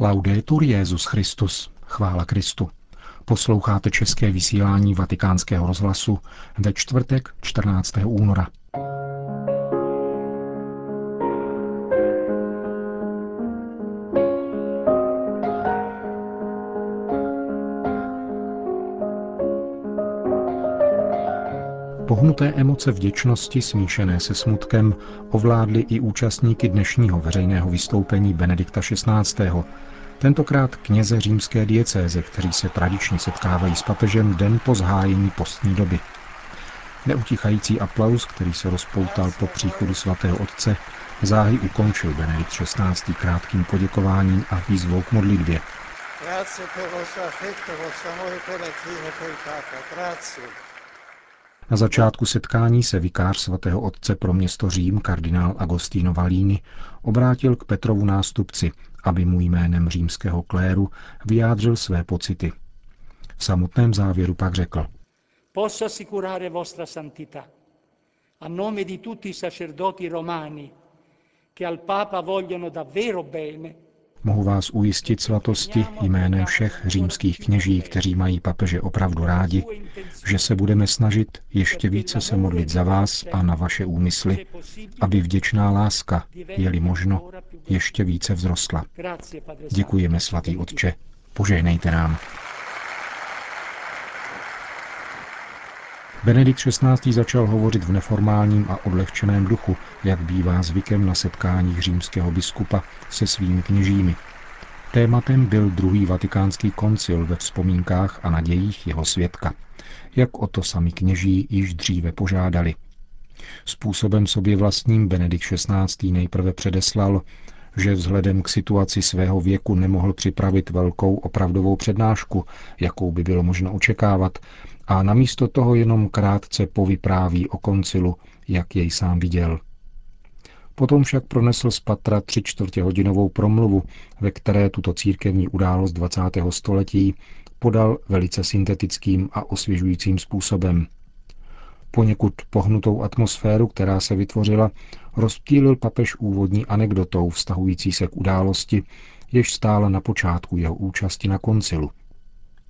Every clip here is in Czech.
Laudetur Jezus Christus, chvála Kristu. Posloucháte české vysílání Vatikánského rozhlasu ve čtvrtek 14. února. Pohnuté emoce vděčnosti smíšené se smutkem ovládly i účastníky dnešního veřejného vystoupení Benedikta XVI. Tentokrát kněze římské diecéze, kteří se tradičně setkávají s papežem den po zhájení postní doby. Neutichající aplaus, který se rozpoutal po příchodu svatého otce, záhy ukončil Benedikt XVI. krátkým poděkováním a výzvou k modlitbě. Grazie per vostro affetto, vostro amore per la e per il Papa. Grazie. Na začátku setkání se vikář svatého otce pro město Řím, kardinál Agostino Valíny, obrátil k Petrovu nástupci, aby mu jménem římského kléru vyjádřil své pocity. V samotném závěru pak řekl. Posso assicurare vostra santità, a nome di tutti i sacerdoti romani, che al Papa vogliono davvero bene, Mohu vás ujistit svatosti jménem všech římských kněží, kteří mají papeže opravdu rádi, že se budeme snažit ještě více se modlit za vás a na vaše úmysly, aby vděčná láska, je-li možno, ještě více vzrostla. Děkujeme, svatý Otče. Požehnejte nám. Benedikt XVI. začal hovořit v neformálním a odlehčeném duchu, jak bývá zvykem na setkáních římského biskupa se svými kněžími. Tématem byl druhý vatikánský koncil ve vzpomínkách a nadějích jeho svědka, jak o to sami kněží již dříve požádali. Způsobem sobě vlastním Benedikt XVI. nejprve předeslal, že vzhledem k situaci svého věku nemohl připravit velkou opravdovou přednášku, jakou by bylo možno očekávat, a namísto toho jenom krátce povypráví o koncilu, jak jej sám viděl. Potom však pronesl z patra tři čtvrtě hodinovou promluvu, ve které tuto církevní událost 20. století podal velice syntetickým a osvěžujícím způsobem. Poněkud pohnutou atmosféru, která se vytvořila, rozptýlil papež úvodní anekdotou vztahující se k události, jež stála na počátku jeho účasti na koncilu –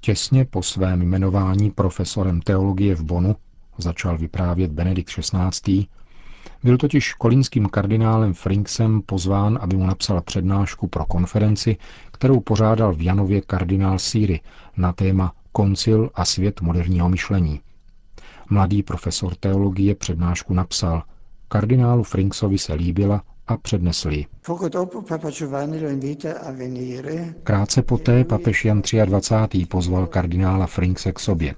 Těsně po svém jmenování profesorem teologie v Bonu, začal vyprávět Benedikt XVI., byl totiž kolínským kardinálem Frinksem pozván, aby mu napsal přednášku pro konferenci, kterou pořádal v Janově kardinál Síry na téma Koncil a svět moderního myšlení. Mladý profesor teologie přednášku napsal. Kardinálu Frinksovi se líbila a přednesl ji. Krátce poté papež Jan 23. pozval kardinála Frinkse k sobě.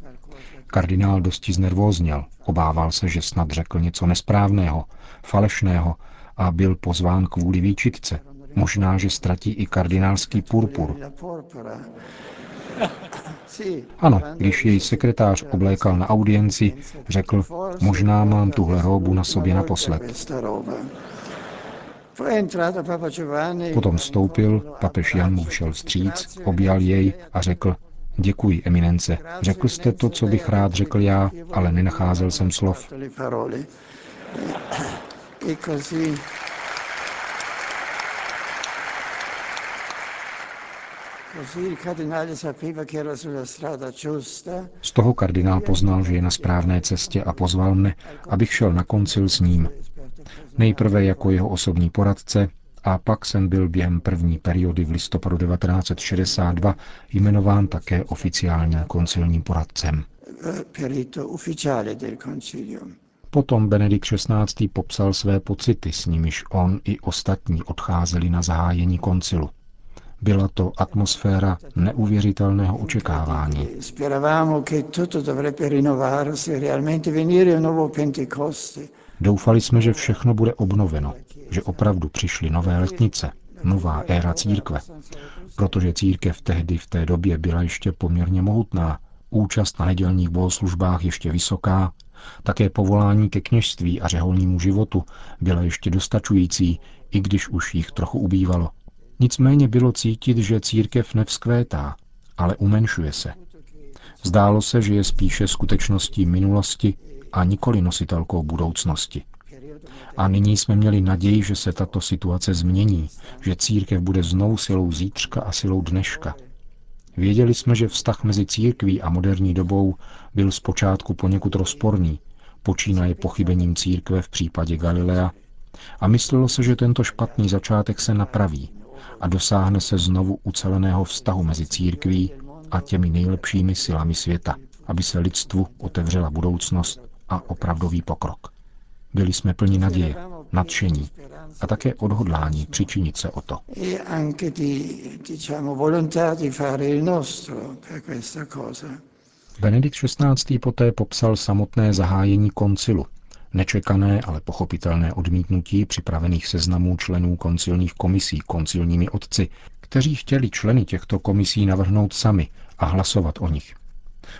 Kardinál dosti znervózněl, obával se, že snad řekl něco nesprávného, falešného a byl pozván kvůli výčitce. Možná, že ztratí i kardinálský purpur. Ano, když jej sekretář oblékal na audienci, řekl, možná mám tuhle robu na sobě naposled. Potom vstoupil, papež Jan mu všel vstříc, objal jej a řekl, děkuji, eminence, řekl jste to, co bych rád řekl já, ale nenacházel jsem slov. Z toho kardinál poznal, že je na správné cestě a pozval mne, abych šel na koncil s ním. Nejprve jako jeho osobní poradce a pak jsem byl během první periody v listopadu 1962 jmenován také oficiálním koncilním poradcem. Potom Benedikt XVI. popsal své pocity, s nimiž on i ostatní odcházeli na zahájení koncilu. Byla to atmosféra neuvěřitelného očekávání. Doufali jsme, že všechno bude obnoveno, že opravdu přišly nové letnice, nová éra církve, protože církev tehdy v té době byla ještě poměrně mohutná, účast na nedělních bohoslužbách ještě vysoká, také povolání ke kněžství a řeholnímu životu byla ještě dostačující, i když už jich trochu ubývalo. Nicméně bylo cítit, že církev nevzkvétá, ale umenšuje se. Zdálo se, že je spíše skutečností minulosti a nikoli nositelkou budoucnosti. A nyní jsme měli naději, že se tato situace změní, že církev bude znovu silou zítřka a silou dneška. Věděli jsme, že vztah mezi církví a moderní dobou byl zpočátku poněkud rozporný, počínaje pochybením církve v případě Galilea, a myslelo se, že tento špatný začátek se napraví a dosáhne se znovu uceleného vztahu mezi církví a těmi nejlepšími silami světa, aby se lidstvu otevřela budoucnost a opravdový pokrok. Byli jsme plni naděje, nadšení a také odhodlání přičinit se o to. Benedikt XVI. poté popsal samotné zahájení koncilu, nečekané, ale pochopitelné odmítnutí připravených seznamů členů koncilních komisí koncilními otci, kteří chtěli členy těchto komisí navrhnout sami a hlasovat o nich.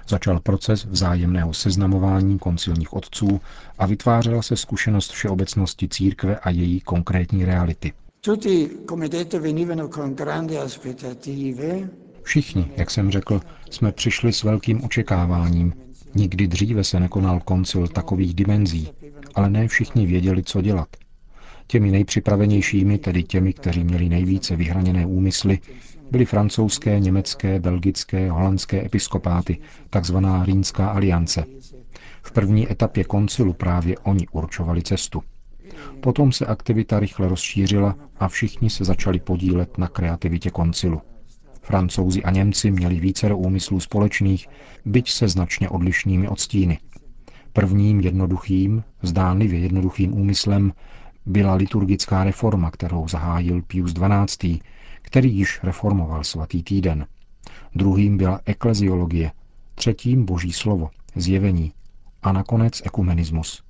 Začal proces vzájemného seznamování koncilních otců a vytvářela se zkušenost všeobecnosti církve a její konkrétní reality. Všichni, jak jsem řekl, jsme přišli s velkým očekáváním. Nikdy dříve se nekonal koncil takových dimenzí, ale ne všichni věděli, co dělat. Těmi nejpřipravenějšími, tedy těmi, kteří měli nejvíce vyhraněné úmysly, byly francouzské, německé, belgické, holandské episkopáty, takzvaná Rýnská aliance. V první etapě koncilu právě oni určovali cestu. Potom se aktivita rychle rozšířila a všichni se začali podílet na kreativitě koncilu. Francouzi a Němci měli více úmyslů společných, byť se značně odlišnými odstíny. Prvním jednoduchým, zdánlivě jednoduchým úmyslem byla liturgická reforma, kterou zahájil Pius XII., který již reformoval svatý týden. Druhým byla ekleziologie, třetím boží slovo, zjevení a nakonec ekumenismus.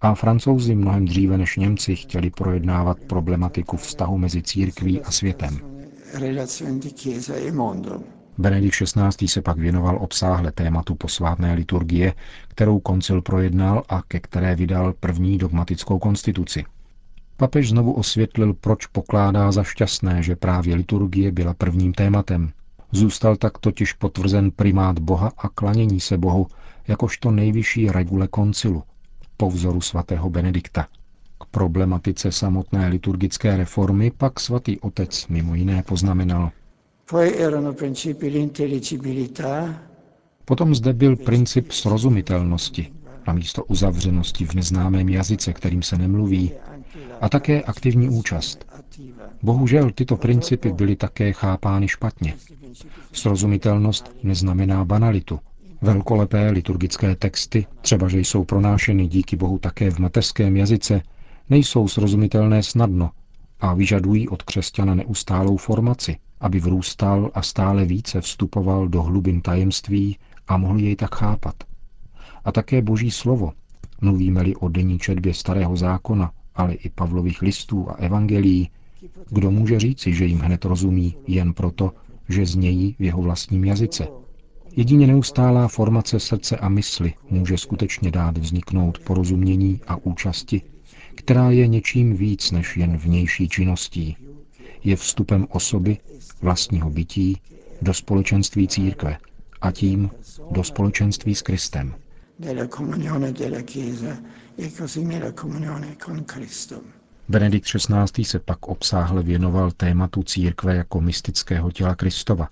A francouzi mnohem dříve než Němci chtěli projednávat problematiku vztahu mezi církví a světem. Benedikt XVI. se pak věnoval obsáhle tématu posvátné liturgie, kterou koncil projednal a ke které vydal první dogmatickou konstituci. Papež znovu osvětlil, proč pokládá za šťastné, že právě liturgie byla prvním tématem. Zůstal tak totiž potvrzen primát Boha a klanění se Bohu, jakožto nejvyšší regule koncilu, po vzoru svatého Benedikta. K problematice samotné liturgické reformy pak svatý otec mimo jiné poznamenal. Potom zde byl princip srozumitelnosti, namísto uzavřenosti v neznámém jazyce, kterým se nemluví, a také aktivní účast. Bohužel tyto principy byly také chápány špatně. Srozumitelnost neznamená banalitu. Velkolepé liturgické texty, třeba že jsou pronášeny díky Bohu také v mateřském jazyce, nejsou srozumitelné snadno a vyžadují od křesťana neustálou formaci, aby vrůstal a stále více vstupoval do hlubin tajemství a mohl jej tak chápat. A také Boží slovo, mluvíme-li o denní četbě starého zákona, ale i Pavlových listů a evangelií, kdo může říci, že jim hned rozumí jen proto, že znějí v jeho vlastním jazyce. Jedině neustálá formace srdce a mysli může skutečně dát vzniknout porozumění a účasti, která je něčím víc než jen vnější činností. Je vstupem osoby, vlastního bytí, do společenství církve a tím do společenství s Kristem della comunione della Chiesa e così nella comunione con Cristo. Benedikt XVI. se pak obsáhle věnoval tématu církve jako mystického těla Kristova,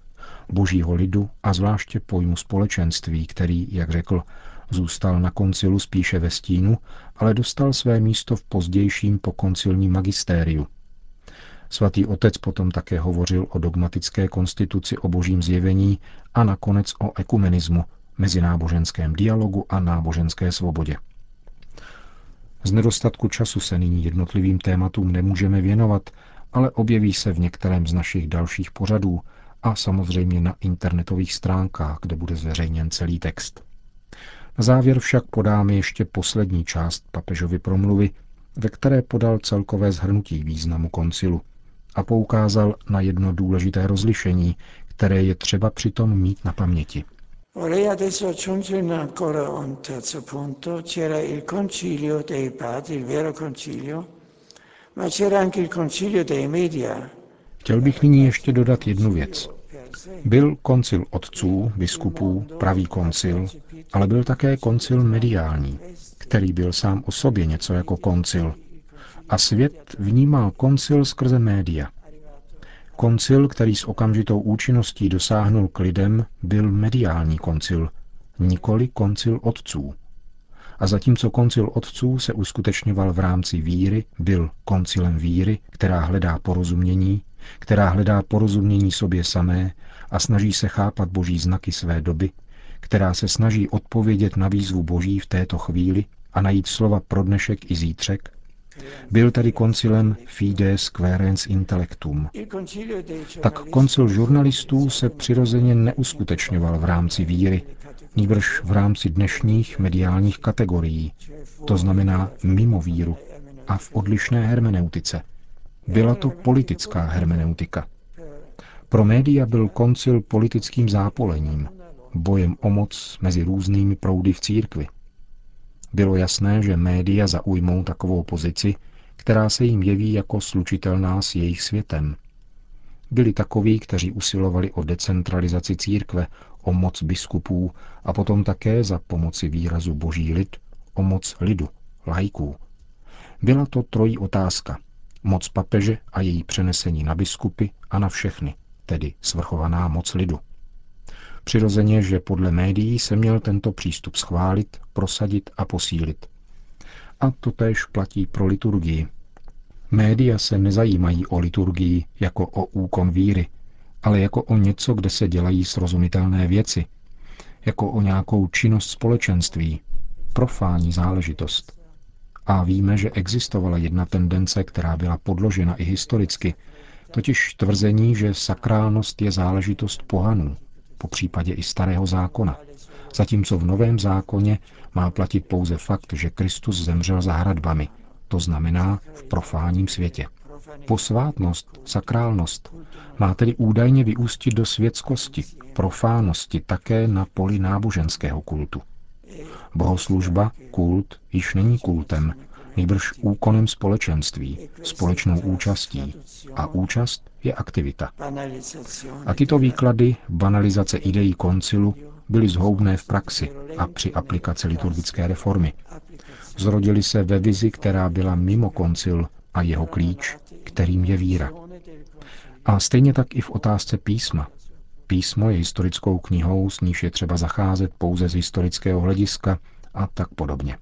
božího lidu a zvláště pojmu společenství, který, jak řekl, zůstal na koncilu spíše ve stínu, ale dostal své místo v pozdějším pokoncilním magistériu. Svatý otec potom také hovořil o dogmatické konstituci o božím zjevení a nakonec o ekumenismu, mezináboženském dialogu a náboženské svobodě. Z nedostatku času se nyní jednotlivým tématům nemůžeme věnovat, ale objeví se v některém z našich dalších pořadů a samozřejmě na internetových stránkách, kde bude zveřejněn celý text. Na závěr však podáme ještě poslední část papežovy promluvy, ve které podal celkové zhrnutí významu koncilu a poukázal na jedno důležité rozlišení, které je třeba přitom mít na paměti. Vorrei adesso aggiungere ancora un terzo punto. C'era il concilio dei padri, il vero concilio, ma c'era anche il concilio dei media. Chtěl bych nyní ještě dodat jednu věc. Byl koncil otců, biskupů, pravý koncil, ale byl také koncil mediální, který byl sám o sobě něco jako koncil, A svět vnímal koncil skrze média. Koncil, který s okamžitou účinností dosáhnul k lidem, byl mediální koncil, nikoli koncil otců. A zatímco koncil otců se uskutečňoval v rámci víry, byl koncilem víry, která hledá porozumění, která hledá porozumění sobě samé a snaží se chápat boží znaky své doby, která se snaží odpovědět na výzvu boží v této chvíli a najít slova pro dnešek i zítřek, byl tedy koncilem Fides Querens Intellectum. Tak koncil žurnalistů se přirozeně neuskutečňoval v rámci víry, nýbrž v rámci dnešních mediálních kategorií, to znamená mimo víru a v odlišné hermeneutice. Byla to politická hermeneutika. Pro média byl koncil politickým zápolením, bojem o moc mezi různými proudy v církvi. Bylo jasné, že média zaujmou takovou pozici, která se jim jeví jako slučitelná s jejich světem. Byli takoví, kteří usilovali o decentralizaci církve, o moc biskupů a potom také za pomoci výrazu boží lid o moc lidu, lajků. Byla to trojí otázka. Moc papeže a její přenesení na biskupy a na všechny, tedy svrchovaná moc lidu. Přirozeně, že podle médií se měl tento přístup schválit, prosadit a posílit. A to též platí pro liturgii. Média se nezajímají o liturgii jako o úkon víry, ale jako o něco, kde se dělají srozumitelné věci, jako o nějakou činnost společenství, profání záležitost. A víme, že existovala jedna tendence, která byla podložena i historicky, totiž tvrzení, že sakrálnost je záležitost pohanů, po případě i starého zákona, zatímco v novém zákoně má platit pouze fakt, že Kristus zemřel za hradbami, to znamená v profánním světě. Posvátnost, sakrálnost má tedy údajně vyústit do světskosti, profánosti také na poli náboženského kultu. Bohoslužba, kult, již není kultem, nejbrž úkonem společenství, společnou účastí. A účast je aktivita. A tyto výklady, banalizace ideí koncilu, byly zhoubné v praxi a při aplikaci liturgické reformy. Zrodili se ve vizi, která byla mimo koncil a jeho klíč, kterým je víra. A stejně tak i v otázce písma. Písmo je historickou knihou, s níž je třeba zacházet pouze z historického hlediska a tak podobně.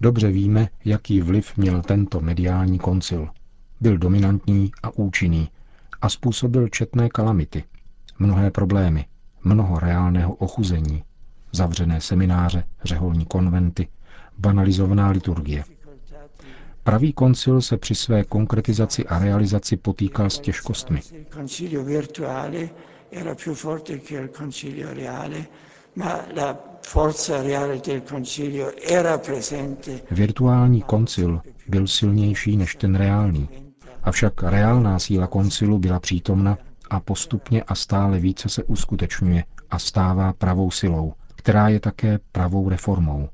Dobře víme, jaký vliv měl tento mediální koncil. Byl dominantní a účinný a způsobil četné kalamity, mnohé problémy, mnoho reálného ochuzení, zavřené semináře, řeholní konventy, banalizovaná liturgie. Pravý koncil se při své konkretizaci a realizaci potýkal s těžkostmi. Virtuální koncil byl silnější než ten reálný, avšak reálná síla koncilu byla přítomna a postupně a stále více se uskutečňuje a stává pravou silou, která je také pravou reformou,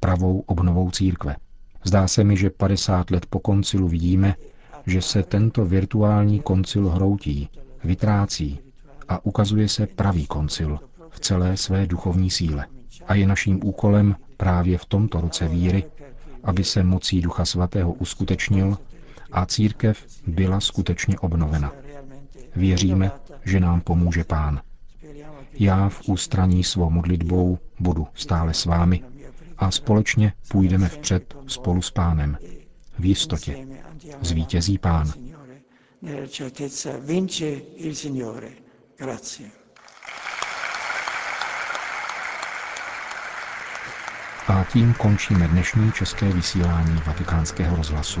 pravou obnovou církve. Zdá se mi, že 50 let po koncilu vidíme, že se tento virtuální koncil hroutí, vytrácí a ukazuje se pravý koncil v celé své duchovní síle. A je naším úkolem právě v tomto roce víry, aby se mocí Ducha Svatého uskutečnil a církev byla skutečně obnovena. Věříme, že nám pomůže Pán. Já v ústraní svou modlitbou budu stále s vámi a společně půjdeme vpřed spolu s Pánem. V jistotě. Zvítězí Pán. A tím končíme dnešní české vysílání vatikánského rozhlasu.